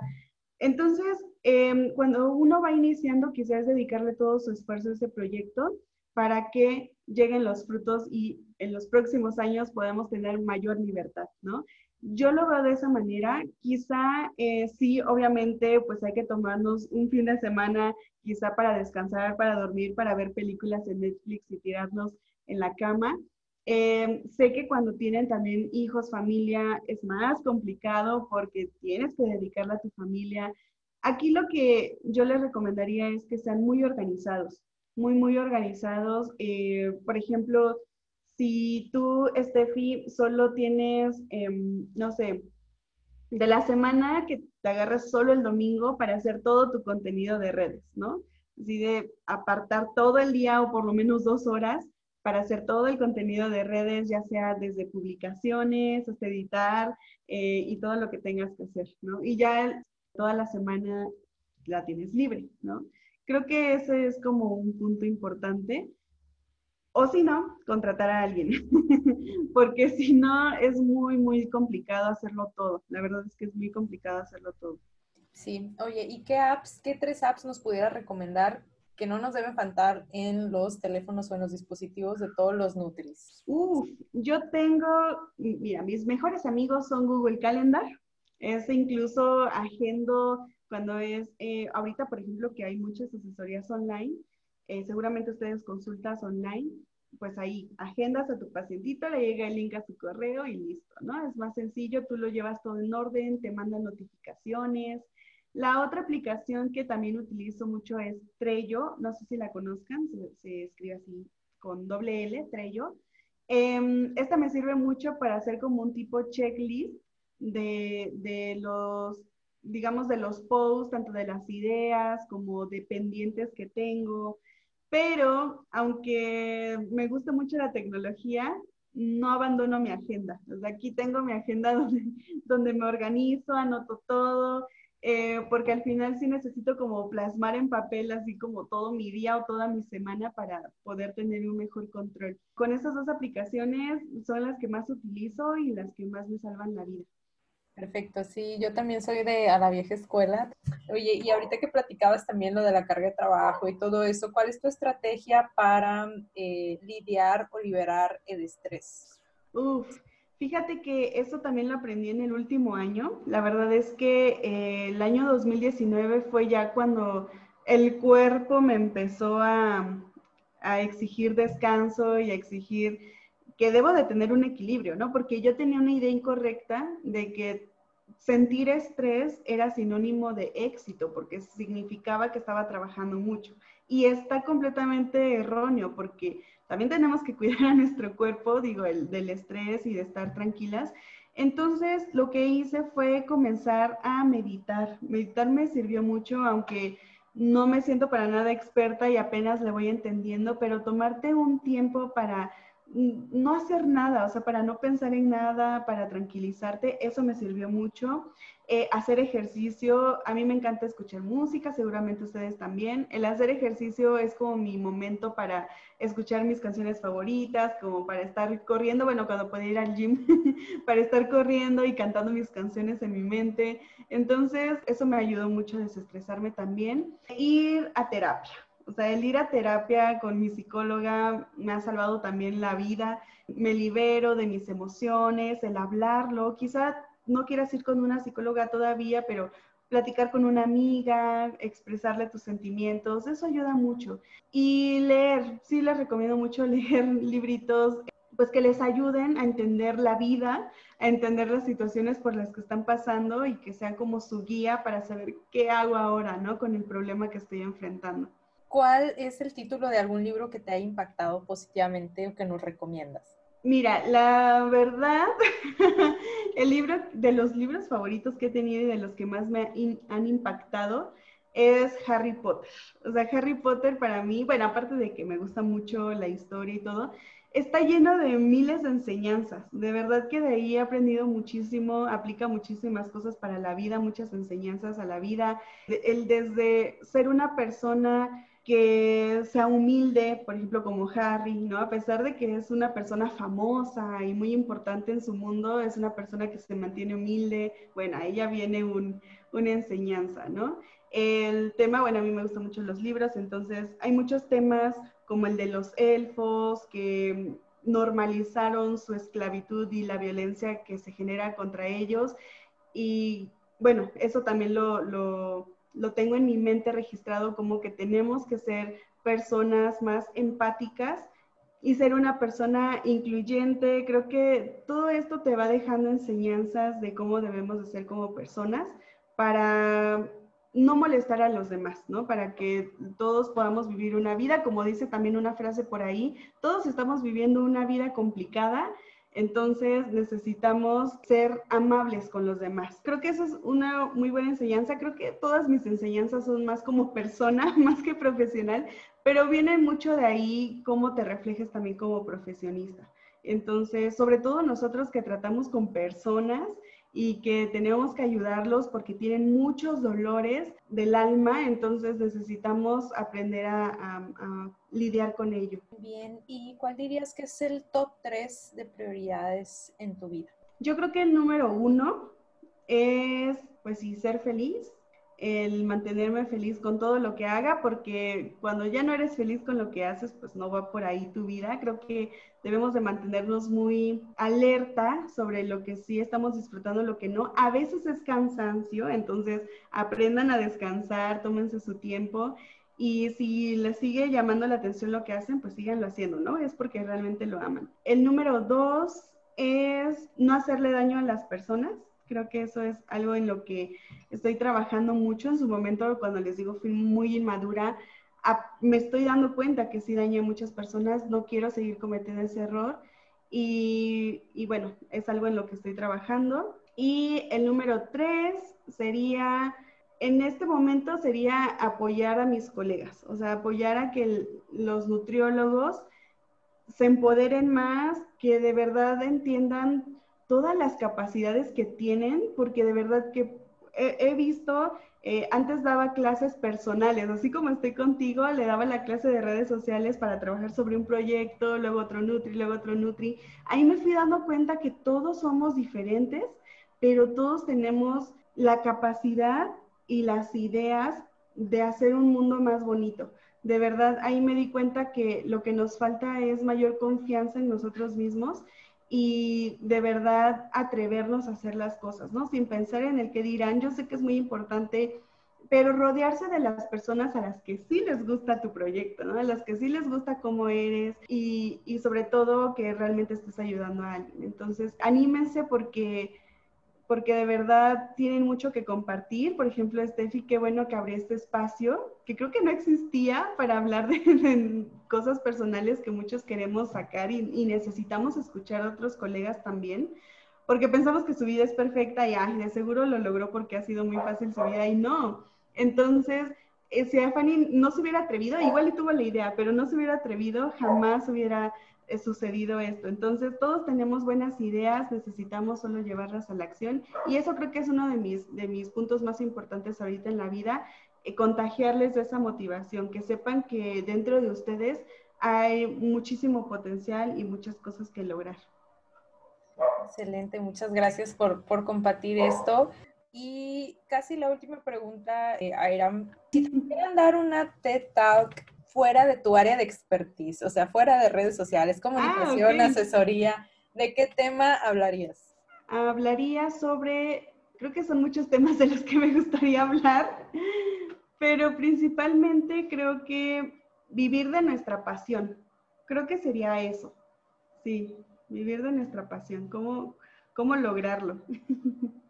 Entonces, em, cuando uno va iniciando, quizás dedicarle todo su esfuerzo a ese proyecto para que lleguen los frutos y en los próximos años podamos tener mayor libertad, ¿no? Yo lo veo de esa manera. Quizá eh, sí, obviamente, pues hay que tomarnos un fin de semana, quizá para descansar, para dormir, para ver películas en Netflix y tirarnos en la cama. Em, sé que cuando tienen también hijos, familia, es más complicado porque tienes que dedicarle a tu familia. Aquí lo que yo les recomendaría es que sean muy organizados, muy, muy organizados. Eh, por ejemplo, si tú, Steffi, solo tienes, em, no sé, de la semana que te agarras solo el domingo para hacer todo tu contenido de redes, ¿no? Así de apartar todo el día o por lo menos dos horas para hacer todo el contenido de redes, ya sea desde publicaciones hasta editar eh, y todo lo que tengas que hacer, ¿no? Y ya toda la semana la tienes libre, ¿no? Creo que ese es como un punto importante. O si no, contratar a alguien, porque si no es muy, muy complicado hacerlo todo. La verdad es que es muy complicado hacerlo todo. Sí, oye, ¿y qué apps, qué tres apps nos pudiera recomendar que no nos deben faltar en los teléfonos o en los dispositivos de todos los Nutris? Uf, yo tengo, mira, mis mejores amigos son Google Calendar. Es incluso agendo cuando es, eh, ahorita por ejemplo que hay muchas asesorías online, eh, seguramente ustedes consultas online, pues ahí agendas a tu pacientito, le llega el link a su correo y listo, ¿no? Es más sencillo, tú lo llevas todo en orden, te mandan notificaciones. La otra aplicación que también utilizo mucho es Trello, no sé si la conozcan, se, escribe así con doble L, Trello. Em, esta me sirve mucho para hacer como un tipo checklist de, de los digamos, de los posts, tanto de las ideas como de pendientes que tengo, pero aunque me gusta mucho la tecnología, no abandono mi agenda. aquí tengo mi agenda donde, me organizo, anoto todo, eh, porque al final sí necesito como plasmar en papel así como todo mi día o toda mi semana para poder tener un mejor control. Con esas dos aplicaciones son las que más utilizo y las que más me salvan la vida. Perfecto, sí, yo también soy de a la vieja escuela. Oye, y ahorita que platicabas también lo de la carga de trabajo y todo eso, ¿cuál es tu estrategia para eh, lidiar o liberar el estrés? Uf, Fíjate que eso también lo aprendí en el último año. La verdad es que eh, el año 2019 fue ya cuando el cuerpo me empezó a, a, exigir descanso y a exigir que debo de tener un equilibrio, ¿no? Porque yo tenía una idea incorrecta de que sentir estrés era sinónimo de éxito, porque significaba que estaba trabajando mucho. Y está completamente erróneo, porque también tenemos que cuidar a nuestro cuerpo, digo, el, del estrés y de estar tranquilas. Entonces, lo que hice fue comenzar a meditar. Meditar me sirvió mucho, aunque no me siento para nada experta y apenas le voy entendiendo, pero tomarte un tiempo para no hacer nada, o sea, para no pensar en nada, para tranquilizarte, eso me sirvió mucho. Eh, hacer ejercicio, a mí me encanta escuchar música, seguramente ustedes también. El hacer ejercicio es como mi momento para escuchar mis canciones favoritas, como para estar corriendo, bueno, cuando puedo ir al gym, para estar corriendo y cantando mis canciones en mi mente. Entonces, eso me ayudó mucho a desestresarme también. Ir a terapia o sea, el ir a terapia con mi psicóloga me ha salvado también la vida. Me libero de mis emociones, el hablarlo. Quizá no quieras ir con una psicóloga todavía, pero platicar con una amiga, expresarle tus sentimientos, eso ayuda mucho. Y leer, sí les recomiendo mucho leer libritos, pues que les ayuden a entender la vida, a entender las situaciones por las que están pasando y que sean como su guía para saber qué hago ahora, ¿no? Con el problema que estoy enfrentando. ¿Cuál es el título de algún libro que te ha impactado positivamente o que nos recomiendas? Mira, la verdad, el libro de los libros favoritos que he tenido y de los que más me han impactado es Harry Potter. O sea, Harry Potter para mí, bueno, aparte de que me gusta mucho la historia y todo, está lleno de miles de enseñanzas. De verdad que de ahí he aprendido muchísimo, aplica muchísimas cosas para la vida, muchas enseñanzas a la vida. El desde ser una persona que sea humilde, por ejemplo, como Harry, ¿no? A pesar de que es una persona famosa y muy importante en su mundo, es una persona que se mantiene humilde. Bueno, a ella viene una enseñanza, ¿no? El tema, bueno, a mí me gustan mucho los libros, entonces hay muchos temas como el de los elfos que normalizaron su esclavitud y la violencia que se genera contra ellos. Y bueno, eso también lo lo tengo en mi mente registrado como que tenemos que ser personas más empáticas y ser una persona incluyente. Creo que todo esto te va dejando enseñanzas de cómo debemos de ser como personas para no molestar a los demás, ¿no? Para que todos podamos vivir una vida, como dice también una frase por ahí, todos estamos viviendo una vida complicada entonces necesitamos ser amables con los demás. Creo que eso es una muy buena enseñanza. Creo que todas mis enseñanzas son más como persona, más que profesional, pero viene mucho de ahí cómo te reflejes también como profesionista. Entonces, sobre todo nosotros que tratamos con personas y que tenemos que ayudarlos porque tienen muchos dolores del alma, entonces necesitamos aprender a, lidiar con ello. Bien, ¿y cuál dirías que es el top 3 de prioridades en tu vida? Yo creo que el número uno es, pues sí, ser feliz, el mantenerme feliz con todo lo que haga, porque cuando ya no eres feliz con lo que haces, pues no va por ahí tu vida. Creo que debemos de mantenernos muy alerta sobre lo que sí estamos disfrutando, lo que no. A veces es cansancio, entonces aprendan a descansar, tómense su tiempo. Y si les sigue llamando la atención lo que hacen, pues síganlo haciendo, ¿no? Es porque realmente lo aman. El número dos es no hacerle daño a las personas Creo que eso es algo en lo que estoy trabajando mucho. En su momento, cuando les digo fui muy inmadura, me estoy dando cuenta que sí dañé a muchas personas, no quiero seguir cometiendo ese error y, y bueno, es algo en lo que estoy trabajando. Y el número tres sería, en este momento sería apoyar a mis colegas, o sea, apoyar a que los nutriólogos se empoderen más, que de verdad entiendan todas las capacidades que tienen, porque de verdad que he, visto, eh, antes daba clases personales, así como estoy contigo, le daba la clase de redes sociales para trabajar sobre un proyecto, luego otro Nutri, luego otro Nutri. Ahí me fui dando cuenta que todos somos diferentes, pero todos tenemos la capacidad y las ideas de hacer un mundo más bonito. De verdad, ahí me di cuenta que lo que nos falta es mayor confianza en nosotros mismos y de verdad atrevernos a hacer las cosas, ¿no? Sin pensar en el que dirán. Yo sé que es muy importante, pero rodearse de las personas a las que sí les gusta tu proyecto, ¿no? A las que sí les gusta cómo eres y, y sobre todo que realmente estés ayudando a alguien. Entonces, anímense porque porque de verdad tienen mucho que compartir. Por ejemplo, Steffi, qué bueno que abrió este espacio, que creo que no existía para hablar de, cosas personales que muchos queremos sacar y, necesitamos escuchar a otros colegas también, porque pensamos que su vida es perfecta y ay, de seguro lo logró porque ha sido muy fácil su vida y no. Entonces, eh, si a Fanny no se hubiera atrevido, igual le tuvo la idea, pero no se hubiera atrevido, jamás hubiera sucedido esto. Entonces, todos tenemos buenas ideas, necesitamos solo llevarlas a la acción y eso creo que es uno de mis, de mis puntos más importantes ahorita en la vida, eh, contagiarles de esa motivación, que sepan que dentro de ustedes hay muchísimo potencial y muchas cosas que lograr. Excelente, muchas gracias por, por compartir esto. Y casi la última pregunta, eh, si te pudieran dar una TED Talk fuera de tu área de expertise, o sea, fuera de redes sociales, comunicación, ah, asesoría, ¿de qué tema hablarías? Hablaría sobre, creo que son muchos temas de los que me gustaría hablar, pero principalmente creo que vivir de nuestra pasión. Creo que sería eso. Sí, vivir de nuestra pasión, cómo, cómo lograrlo.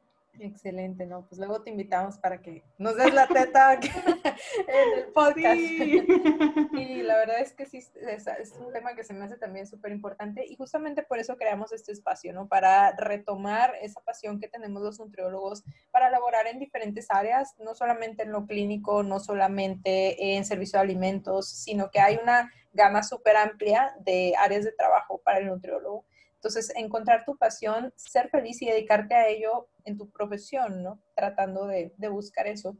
Excelente, ¿no? Pues luego te invitamos para que nos des la teta en el podcast. Y la verdad es que sí, es, un tema que se me hace también súper importante y justamente por eso creamos este espacio, ¿no? Para retomar esa pasión que tenemos los nutriólogos para laborar en diferentes áreas, no solamente en lo clínico, no solamente en servicio de alimentos, sino que hay una gama súper amplia de áreas de trabajo para el nutriólogo. Entonces, encontrar tu pasión, ser feliz y dedicarte a ello en tu profesión, ¿no? Tratando de, buscar eso.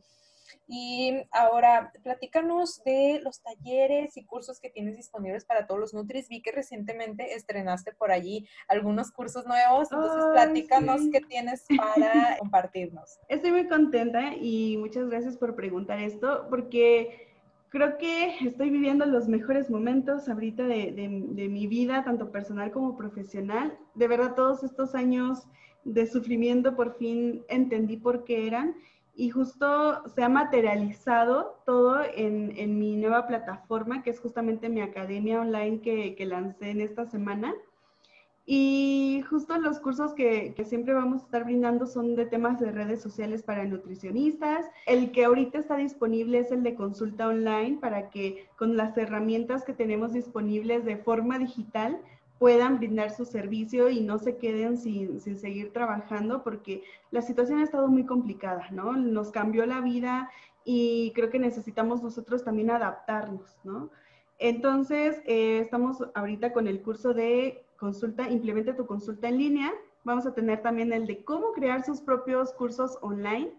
Y ahora, platícanos de los talleres y cursos que tienes disponibles para todos los Nutris. Vi que recientemente estrenaste por allí algunos cursos nuevos, entonces platícanos qué tienes para compartirnos. Estoy muy contenta y muchas gracias por preguntar esto, porque creo que estoy viviendo los mejores momentos ahorita de, de, mi vida, tanto personal como profesional. De verdad, todos estos años de sufrimiento por fin entendí por qué eran y justo se ha materializado todo en, en mi nueva plataforma, que es justamente mi academia online que, que lancé en esta semana. Y justo los cursos que, siempre vamos a estar brindando son de temas de redes sociales para nutricionistas. El que ahorita está disponible es el de consulta online para que con las herramientas que tenemos disponibles de forma digital puedan brindar su servicio y no se queden sin, sin seguir trabajando porque la situación ha estado muy complicada, ¿no? Nos cambió la vida y creo que necesitamos nosotros también adaptarnos, ¿no? Entonces, eh, estamos ahorita con el curso de consulta, implemente tu consulta en línea. Vamos a tener también el de cómo crear sus propios cursos online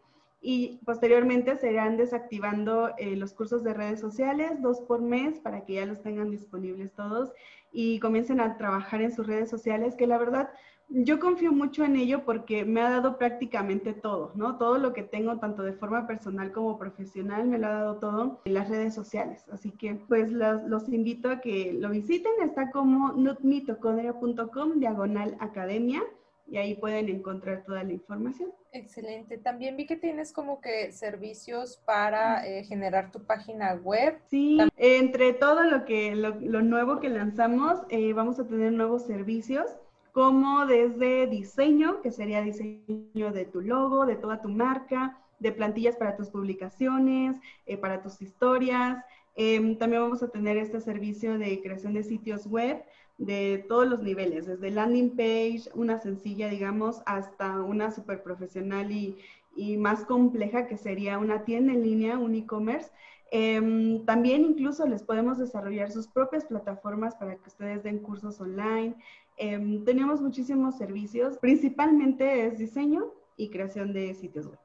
y posteriormente se irán desactivando eh, los cursos de redes sociales, dos por mes, para que ya los tengan disponibles todos y comiencen a trabajar en sus redes sociales, que la verdad yo confío mucho en ello porque me ha dado prácticamente todo, ¿no? Todo lo que tengo, tanto de forma personal como profesional, me lo ha dado todo en las redes sociales. Así que, pues, los, invito a que lo visiten. Está como nutmitocondria.com, diagonal academia, y ahí pueden encontrar toda la información. Excelente. También vi que tienes como que servicios para eh, generar tu página web. Sí, entre todo lo que lo, nuevo que lanzamos, eh, vamos a tener nuevos servicios como desde diseño, que sería diseño de tu logo, de toda tu marca, de plantillas para tus publicaciones, eh, para tus historias. Em, también vamos a tener este servicio de creación de sitios web de todos los niveles, desde landing page, una sencilla, digamos, hasta una súper profesional y, y más compleja, que sería una tienda en línea, un e-commerce Em, también incluso les podemos desarrollar sus propias plataformas para que ustedes den cursos online. Em, tenemos muchísimos servicios, principalmente es diseño y creación de sitios web.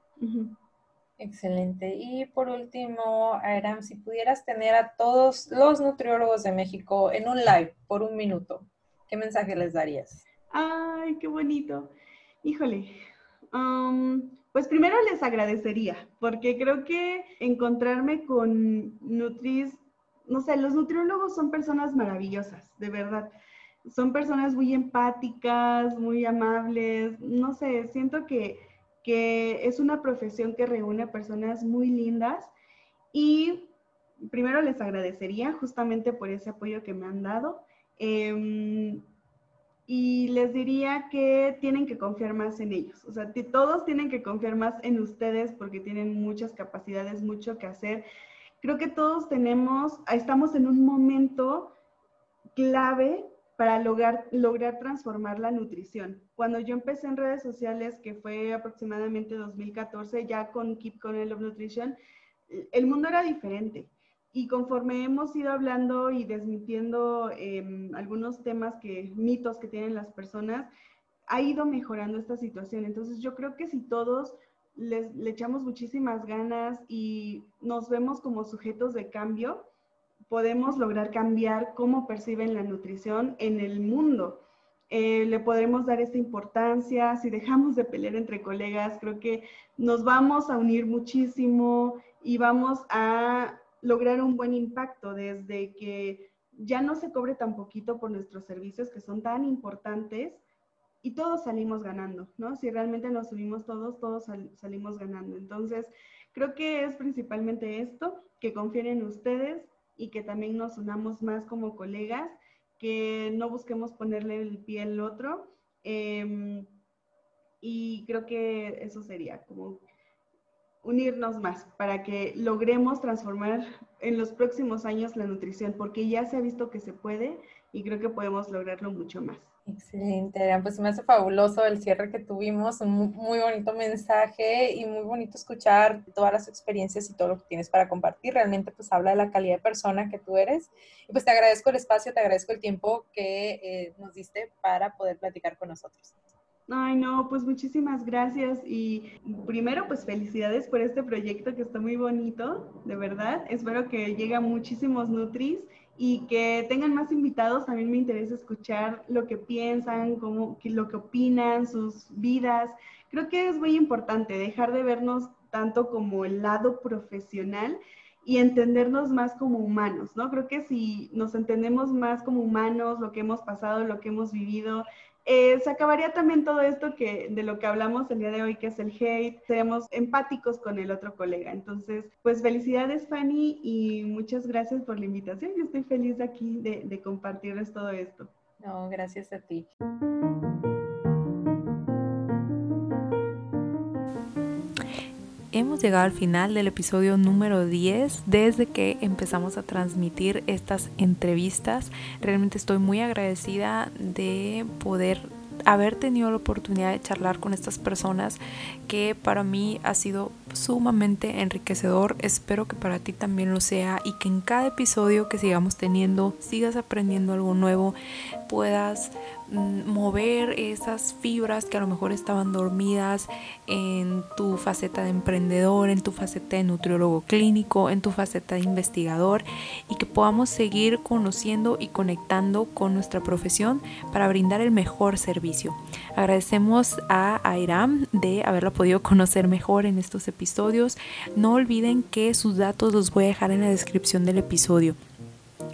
Excelente. Y por último, Aram, si pudieras tener a todos los nutriólogos de México en un live por un minuto, ¿qué mensaje les darías? Ay, qué bonito. Híjole. pues primero les agradecería, porque creo que encontrarme con Nutris, no sé, los nutriólogos son personas maravillosas, de verdad. Son personas muy empáticas, muy amables, no sé, siento que que es una profesión que reúne personas muy lindas y primero les agradecería justamente por ese apoyo que me han dado. Em, y les diría que tienen que confiar más en ellos. O sea, todos tienen que confiar más en ustedes porque tienen muchas capacidades, mucho que hacer. Creo que todos tenemos, estamos en un momento clave para lograr, lograr transformar la nutrición. Cuando yo empecé en redes sociales, que fue aproximadamente 2014, ya con Keep Connell of Nutrition, el mundo era diferente. Y conforme hemos ido hablando y desmintiendo em, algunos temas que, mitos que tienen las personas, ha ido mejorando esta situación. Entonces yo creo que si todos le echamos muchísimas ganas y nos vemos como sujetos de cambio, podemos lograr cambiar cómo perciben la nutrición en el mundo. Eh, le podremos dar esta importancia, si dejamos de pelear entre colegas, creo que nos vamos a unir muchísimo y vamos a lograr un buen impacto desde que ya no se cobre tan poquito por nuestros servicios que son tan importantes y todos salimos ganando, ¿no? Si realmente nos unimos todos, todos salimos ganando. Entonces, creo que es principalmente esto, que confíen en ustedes, y que también nos unamos más como colegas, que no busquemos ponerle el pie al otro. Em, y creo que eso sería como unirnos más para que logremos transformar en los próximos años la nutrición, porque ya se ha visto que se puede y creo que podemos lograrlo mucho más. Excelente, pues me hace fabuloso el cierre que tuvimos, un muy, bonito mensaje y muy bonito escuchar todas las experiencias y todo lo que tienes para compartir. Realmente pues habla de la calidad de persona que tú eres. Y pues te agradezco el espacio, te agradezco el tiempo que eh, nos diste para poder platicar con nosotros. Ay, no, pues muchísimas gracias y primero pues felicidades por este proyecto que está muy bonito, de verdad. Espero que llegue a muchísimos Nutris y que tengan más invitados. También me interesa escuchar lo que piensan, cómo, lo que opinan, sus vidas. Creo que es muy importante dejar de vernos tanto como el lado profesional y entendernos más como humanos, ¿no? Creo que si nos entendemos más como humanos, lo que hemos pasado, lo que hemos vivido, eh, se acabaría también todo esto que, de lo que hablamos el día de hoy, que es el hate, seremos empáticos con el otro colega. Entonces, pues felicidades Fanny y muchas gracias por la invitación. Yo estoy feliz de aquí de, de compartirles todo esto. No, gracias a ti. Hemos llegado al final del episodio número 10 desde que empezamos a transmitir estas entrevistas. Realmente estoy muy agradecida de poder haber tenido la oportunidad de charlar con estas personas que para mí ha sido sumamente enriquecedor. Espero que para ti también lo sea y que en cada episodio que sigamos teniendo sigas aprendiendo algo nuevo, puedas Mm, mover esas fibras que a lo mejor estaban dormidas en tu faceta de emprendedor, en tu faceta de nutriólogo clínico, en tu faceta de investigador y que podamos seguir conociendo y conectando con nuestra profesión para brindar el mejor servicio. Agradecemos a Airam de haberla podido conocer mejor en estos episodios. No olviden que sus datos los voy a dejar en la descripción del episodio.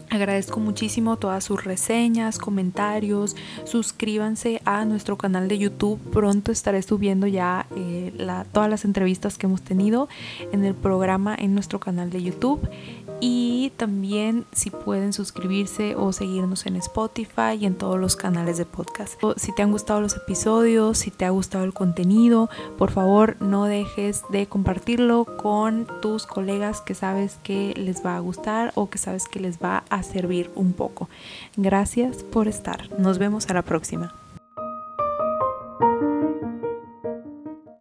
Agradezco muchísimo todas sus reseñas, comentarios. Suscríbanse a nuestro canal de YouTube. Pronto estaré subiendo ya eh, todas las entrevistas que hemos tenido en el programa en nuestro canal de YouTube y también si pueden suscribirse o seguirnos en Spotify y en todos los canales de podcast. Si te han gustado los episodios, si te ha gustado el contenido, por favor no dejes de compartirlo con tus colegas que sabes que les va a gustar o que sabes que les va a servir un poco. Gracias por estar. Nos vemos a la próxima.